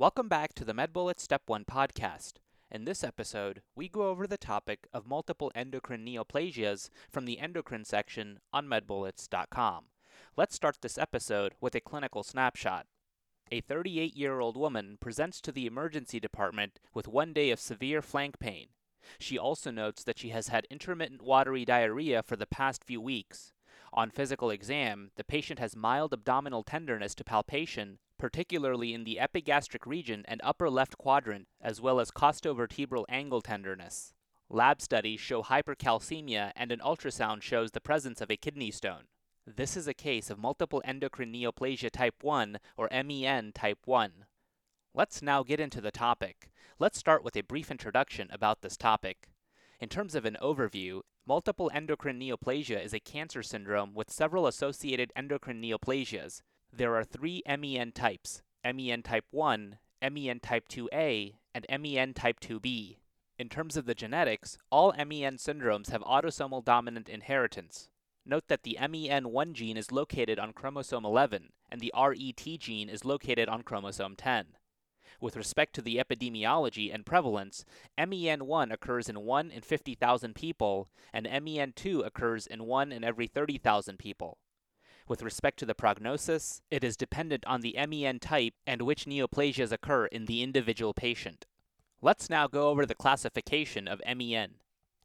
Welcome back to the MedBullets Step 1 podcast. In this episode, we go over the topic of multiple endocrine neoplasias from the endocrine section on medbullets.com. Let's start this episode with a clinical snapshot. A 38 year old woman presents to the emergency department with one day of severe flank pain. She also notes that she has had intermittent watery diarrhea for the past few weeks. On physical exam, the patient has mild abdominal tenderness to palpation, particularly in the epigastric region and upper left quadrant, as well as costovertebral angle tenderness. Lab studies show hypercalcemia, and an ultrasound shows the presence of a kidney stone. This is a case of multiple endocrine neoplasia type 1, or MEN type 1. Let's now get into the topic. Let's start with a brief introduction about this topic. In terms of an overview, multiple endocrine neoplasia is a cancer syndrome with several associated endocrine neoplasias. There are three MEN types MEN type 1, MEN type 2A, and MEN type 2B. In terms of the genetics, all MEN syndromes have autosomal dominant inheritance. Note that the MEN1 gene is located on chromosome 11 and the RET gene is located on chromosome 10. With respect to the epidemiology and prevalence, MEN1 occurs in 1 in 50,000 people, and MEN2 occurs in 1 in every 30,000 people. With respect to the prognosis, it is dependent on the MEN type and which neoplasias occur in the individual patient. Let's now go over the classification of MEN.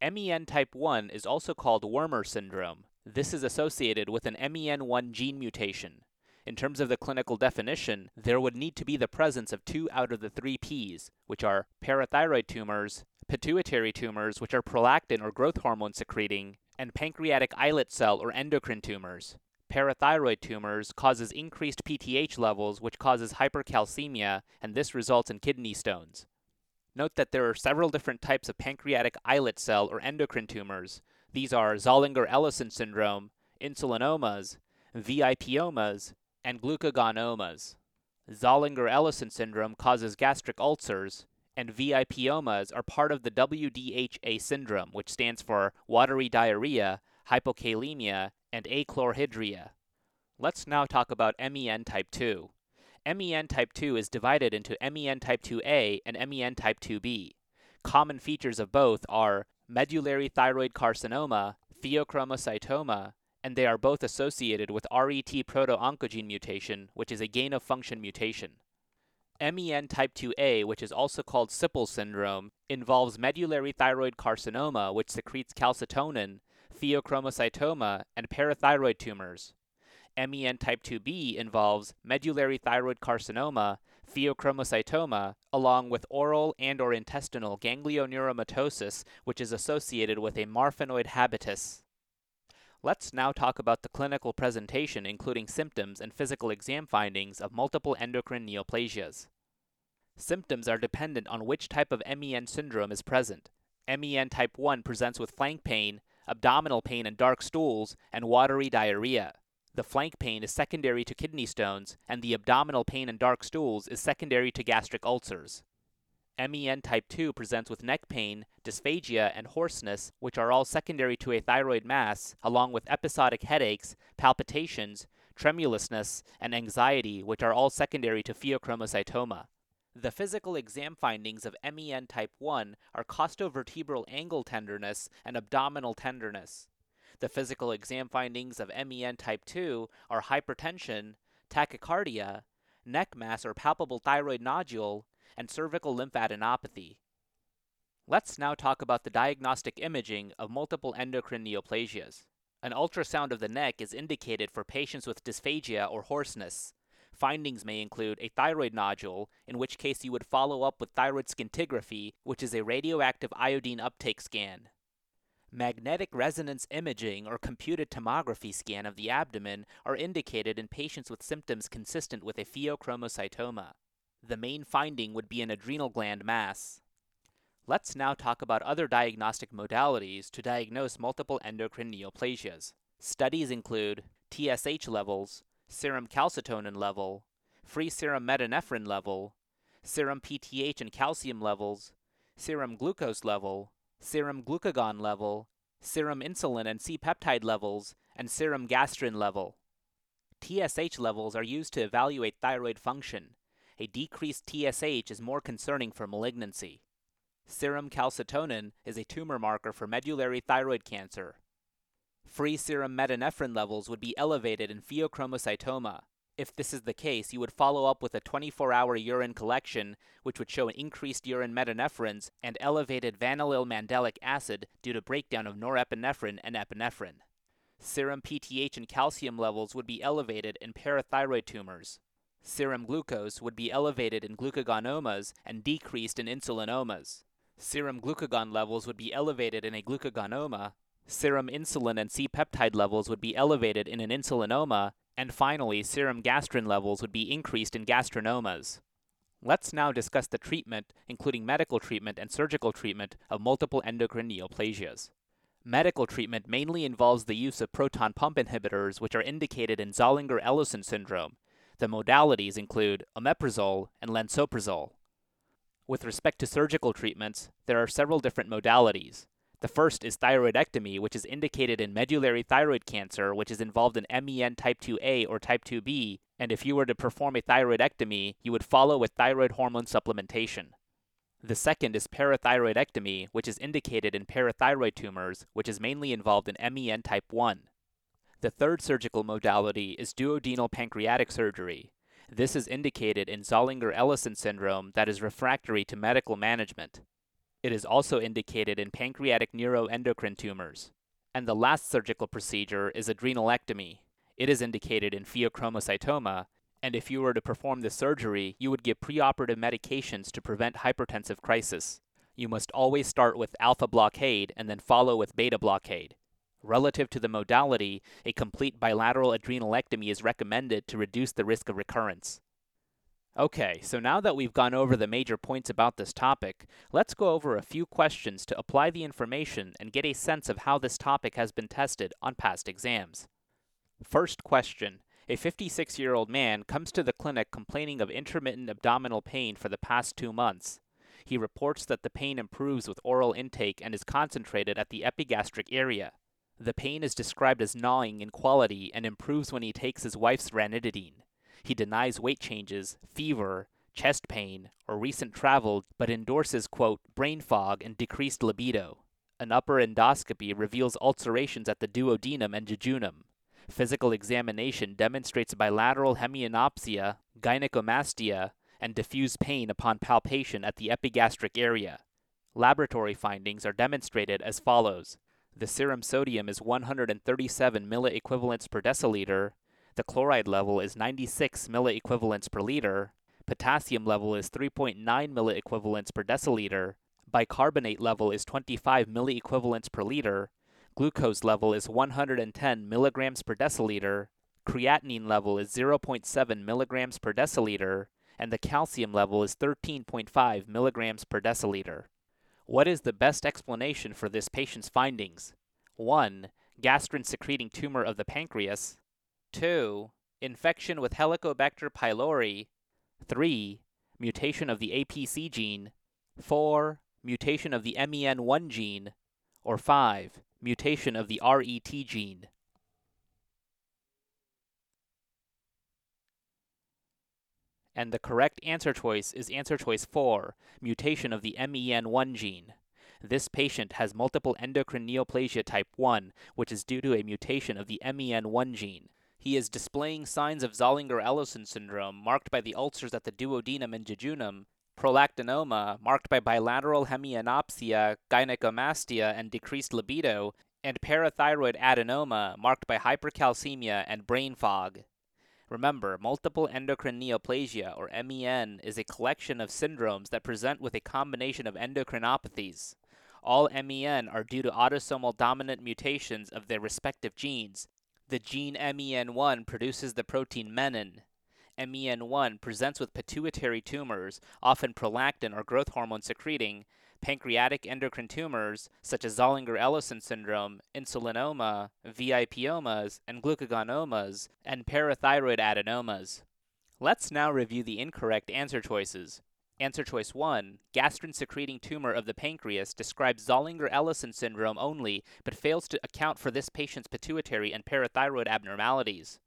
MEN type 1 is also called Wermer syndrome. This is associated with an MEN1 gene mutation. In terms of the clinical definition, there would need to be the presence of two out of the three Ps, which are parathyroid tumors, pituitary tumors, which are prolactin or growth hormone secreting, and pancreatic islet cell or endocrine tumors. Parathyroid tumors causes increased PTH levels, which causes hypercalcemia, and this results in kidney stones. Note that there are several different types of pancreatic islet cell or endocrine tumors. These are Zollinger Ellison syndrome, insulinomas, VIPomas, and glucagonomas. Zollinger Ellison syndrome causes gastric ulcers, and VIPomas are part of the WDHA syndrome, which stands for watery diarrhea, hypokalemia, and achlorhydria. Let's now talk about MEN type 2. MEN type 2 is divided into MEN type 2A and MEN type 2B. Common features of both are medullary thyroid carcinoma, pheochromocytoma, and they are both associated with RET proto-oncogene mutation, which is a gain of function mutation. MEN type 2A, which is also called Sippel syndrome, involves medullary thyroid carcinoma, which secretes calcitonin, pheochromocytoma, and parathyroid tumors. MEN type 2B involves medullary thyroid carcinoma, pheochromocytoma, along with oral and or intestinal ganglioneuromatosis, which is associated with a marfanoid habitus. Let's now talk about the clinical presentation, including symptoms and physical exam findings of multiple endocrine neoplasias. Symptoms are dependent on which type of MEN syndrome is present. MEN type 1 presents with flank pain, abdominal pain and dark stools, and watery diarrhea. The flank pain is secondary to kidney stones, and the abdominal pain and dark stools is secondary to gastric ulcers. MEN type 2 presents with neck pain, dysphagia, and hoarseness, which are all secondary to a thyroid mass, along with episodic headaches, palpitations, tremulousness, and anxiety, which are all secondary to pheochromocytoma. The physical exam findings of MEN type 1 are costovertebral angle tenderness and abdominal tenderness. The physical exam findings of MEN type 2 are hypertension, tachycardia, neck mass or palpable thyroid nodule, and cervical lymphadenopathy. Let's now talk about the diagnostic imaging of multiple endocrine neoplasias. An ultrasound of the neck is indicated for patients with dysphagia or hoarseness. Findings may include a thyroid nodule, in which case you would follow up with thyroid scintigraphy, which is a radioactive iodine uptake scan. Magnetic resonance imaging or computed tomography scan of the abdomen are indicated in patients with symptoms consistent with a pheochromocytoma. The main finding would be an adrenal gland mass. Let's now talk about other diagnostic modalities to diagnose multiple endocrine neoplasias. Studies include TSH levels, serum calcitonin level, free serum metanephrine level, serum PTH and calcium levels, serum glucose level, serum glucagon level, serum insulin and C peptide levels, and serum gastrin level. TSH levels are used to evaluate thyroid function. a decreased TSH is more concerning for malignancy. Serum calcitonin is a tumor marker for medullary thyroid cancer. Free serum metanephrine levels would be elevated in pheochromocytoma. If this is the case, you would follow up with a 24 hour urine collection, which would show an increased urine metanephrines and elevated vanillyl mandelic acid due to breakdown of norepinephrine and epinephrine. Serum PTH and calcium levels would be elevated in parathyroid tumors. Serum glucose would be elevated in glucagonomas and decreased in insulinomas. Serum glucagon levels would be elevated in a glucagonoma. Serum insulin and C peptide levels would be elevated in an insulinoma. And finally, serum gastrin levels would be increased in gastrinomas. Let's now discuss the treatment, including medical treatment and surgical treatment, of multiple endocrine neoplasias. Medical treatment mainly involves the use of proton pump inhibitors, which are indicated in Zollinger Ellison syndrome. The modalities include omeprazole and lansoprazole. With respect to surgical treatments, there are several different modalities. The first is thyroidectomy, which is indicated in medullary thyroid cancer, which is involved in MEN type 2A or type 2B, and if you were to perform a thyroidectomy, you would follow with thyroid hormone supplementation. The second is parathyroidectomy, which is indicated in parathyroid tumors, which is mainly involved in MEN type 1. The third surgical modality is duodenal pancreatic surgery. This is indicated in Zollinger Ellison syndrome that is refractory to medical management. It is also indicated in pancreatic neuroendocrine tumors. And the last surgical procedure is adrenalectomy. It is indicated in pheochromocytoma, and if you were to perform the surgery, you would give preoperative medications to prevent hypertensive crisis. You must always start with alpha blockade and then follow with beta blockade. Relative to the modality, a complete bilateral adrenalectomy is recommended to reduce the risk of recurrence. Okay, so now that we've gone over the major points about this topic, let's go over a few questions to apply the information and get a sense of how this topic has been tested on past exams. First question A 56 year old man comes to the clinic complaining of intermittent abdominal pain for the past two months. He reports that the pain improves with oral intake and is concentrated at the epigastric area. The pain is described as gnawing in quality and improves when he takes his wife's ranitidine. He denies weight changes, fever, chest pain, or recent travel, but endorses, quote, brain fog and decreased libido. An upper endoscopy reveals ulcerations at the duodenum and jejunum. Physical examination demonstrates bilateral hemianopsia, gynecomastia, and diffuse pain upon palpation at the epigastric area. Laboratory findings are demonstrated as follows the serum sodium is 137 milliequivalents per deciliter. The chloride level is 96 milliequivalents per liter. Potassium level is 3.9 milliequivalents per deciliter. Bicarbonate level is 25 milliequivalents per liter. Glucose level is 110 milligrams per deciliter. Creatinine level is 0.7 milligrams per deciliter. And the calcium level is 13.5 milligrams per deciliter. What is the best explanation for this patient's findings? 1. Gastrin secreting tumor of the pancreas. 2. Infection with Helicobacter pylori. 3. Mutation of the APC gene. 4. Mutation of the MEN1 gene. Or 5. Mutation of the RET gene. and the correct answer choice is answer choice 4, mutation of the MEN1 gene. This patient has multiple endocrine neoplasia type 1, which is due to a mutation of the MEN1 gene. He is displaying signs of Zollinger Ellison syndrome, marked by the ulcers at the duodenum and jejunum, prolactinoma, marked by bilateral hemianopsia, gynecomastia, and decreased libido, and parathyroid adenoma, marked by hypercalcemia and brain fog. Remember, multiple endocrine neoplasia, or MEN, is a collection of syndromes that present with a combination of endocrinopathies. All MEN are due to autosomal dominant mutations of their respective genes. The gene MEN1 produces the protein menin. MEN1 presents with pituitary tumors, often prolactin or growth hormone secreting, pancreatic endocrine tumors such as Zollinger Ellison syndrome, insulinoma, VIPomas, and glucagonomas, and parathyroid adenomas. Let's now review the incorrect answer choices. Answer choice 1, gastrin secreting tumor of the pancreas, describes Zollinger Ellison syndrome only, but fails to account for this patient's pituitary and parathyroid abnormalities.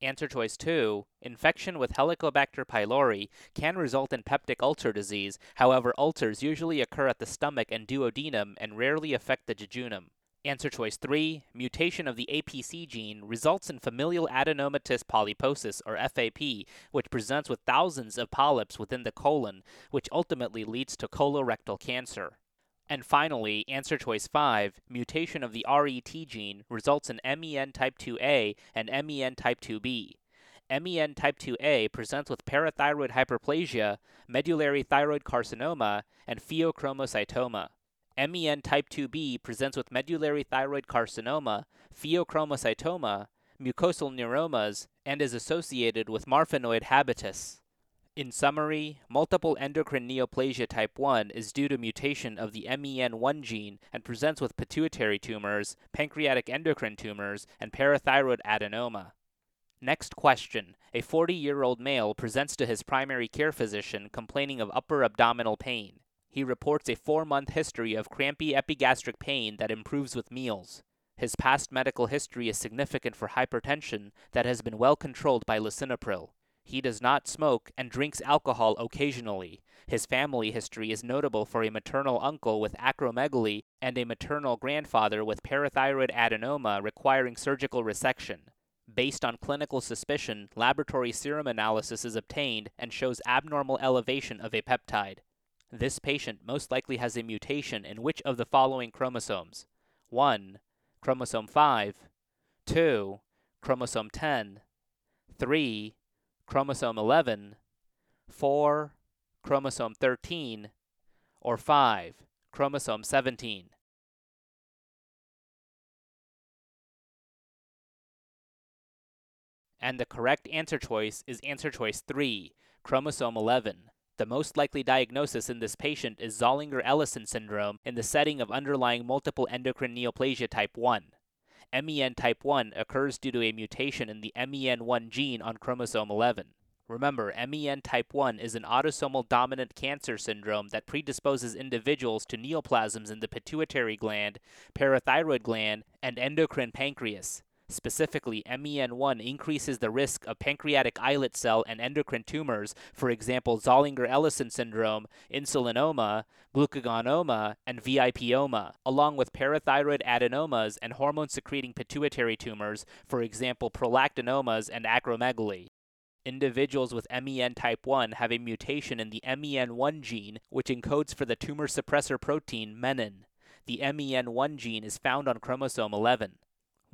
Answer choice 2 Infection with Helicobacter pylori can result in peptic ulcer disease, however, ulcers usually occur at the stomach and duodenum and rarely affect the jejunum. Answer choice 3 Mutation of the APC gene results in familial adenomatous polyposis, or FAP, which presents with thousands of polyps within the colon, which ultimately leads to colorectal cancer. And finally, answer choice 5, mutation of the RET gene results in MEN type 2A and MEN type 2B. MEN type 2A presents with parathyroid hyperplasia, medullary thyroid carcinoma, and pheochromocytoma. MEN type 2B presents with medullary thyroid carcinoma, pheochromocytoma, mucosal neuromas, and is associated with marfanoid habitus. In summary, multiple endocrine neoplasia type 1 is due to mutation of the MEN1 gene and presents with pituitary tumors, pancreatic endocrine tumors, and parathyroid adenoma. Next question. A 40 year old male presents to his primary care physician complaining of upper abdominal pain. He reports a four month history of crampy epigastric pain that improves with meals. His past medical history is significant for hypertension that has been well controlled by lisinopril. He does not smoke and drinks alcohol occasionally. His family history is notable for a maternal uncle with acromegaly and a maternal grandfather with parathyroid adenoma requiring surgical resection. Based on clinical suspicion, laboratory serum analysis is obtained and shows abnormal elevation of a peptide. This patient most likely has a mutation in which of the following chromosomes? 1. Chromosome 5, 2. Chromosome 10, 3 chromosome 11, 4, chromosome 13, or 5, chromosome 17. And the correct answer choice is answer choice 3, chromosome 11. The most likely diagnosis in this patient is Zollinger Ellison syndrome in the setting of underlying multiple endocrine neoplasia type 1. MEN type 1 occurs due to a mutation in the MEN1 gene on chromosome 11. Remember, MEN type 1 is an autosomal dominant cancer syndrome that predisposes individuals to neoplasms in the pituitary gland, parathyroid gland, and endocrine pancreas. Specifically, MEN1 increases the risk of pancreatic islet cell and endocrine tumors, for example, Zollinger Ellison syndrome, insulinoma, glucagonoma, and VIPoma, along with parathyroid adenomas and hormone secreting pituitary tumors, for example, prolactinomas and acromegaly. Individuals with MEN type 1 have a mutation in the MEN1 gene, which encodes for the tumor suppressor protein menin. The MEN1 gene is found on chromosome 11.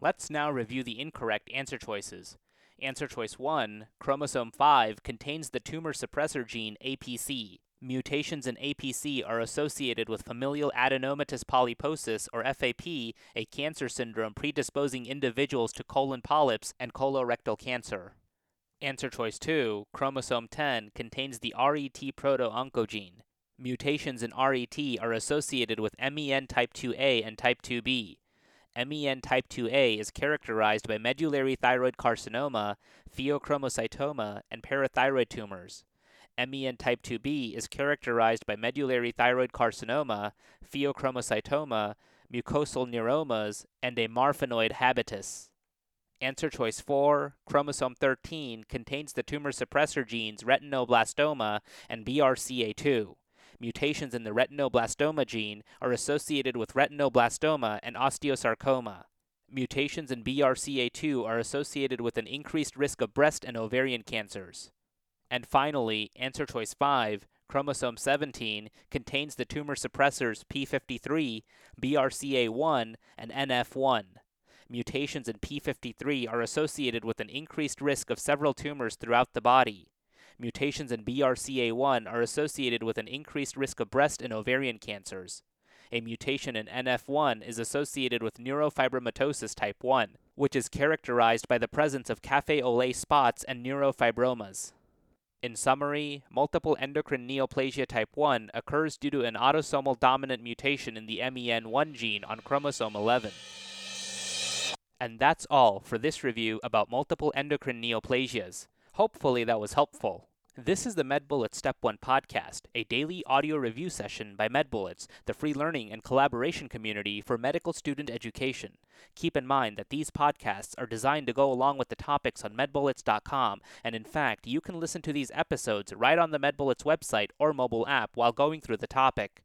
Let's now review the incorrect answer choices. Answer choice 1, chromosome 5, contains the tumor suppressor gene APC. Mutations in APC are associated with familial adenomatous polyposis, or FAP, a cancer syndrome predisposing individuals to colon polyps and colorectal cancer. Answer choice 2, chromosome 10, contains the RET proto-oncogene. Mutations in RET are associated with MEN type 2A and type 2B. MEN type 2A is characterized by medullary thyroid carcinoma, pheochromocytoma, and parathyroid tumors. MEN type 2B is characterized by medullary thyroid carcinoma, pheochromocytoma, mucosal neuromas, and a marfanoid habitus. Answer choice 4, chromosome 13, contains the tumor suppressor genes retinoblastoma and BRCA2 mutations in the retinoblastoma gene are associated with retinoblastoma and osteosarcoma. Mutations in BRCA2 are associated with an increased risk of breast and ovarian cancers. And finally, answer choice 5, chromosome 17, contains the tumor suppressors P53, BRCA1, and NF1. Mutations in P53 are associated with an increased risk of several tumors throughout the body mutations in BRCA1 are associated with an increased risk of breast and ovarian cancers. A mutation in NF1 is associated with neurofibromatosis type 1, which is characterized by the presence of cafe au lait spots and neurofibromas. In summary, multiple endocrine neoplasia type 1 occurs due to an autosomal dominant mutation in the MEN1 gene on chromosome 11. And that's all for this review about multiple endocrine neoplasias. Hopefully that was helpful. This is the MedBullets Step 1 podcast, a daily audio review session by MedBullets, the free learning and collaboration community for medical student education. Keep in mind that these podcasts are designed to go along with the topics on medbullets.com, and in fact, you can listen to these episodes right on the MedBullets website or mobile app while going through the topic.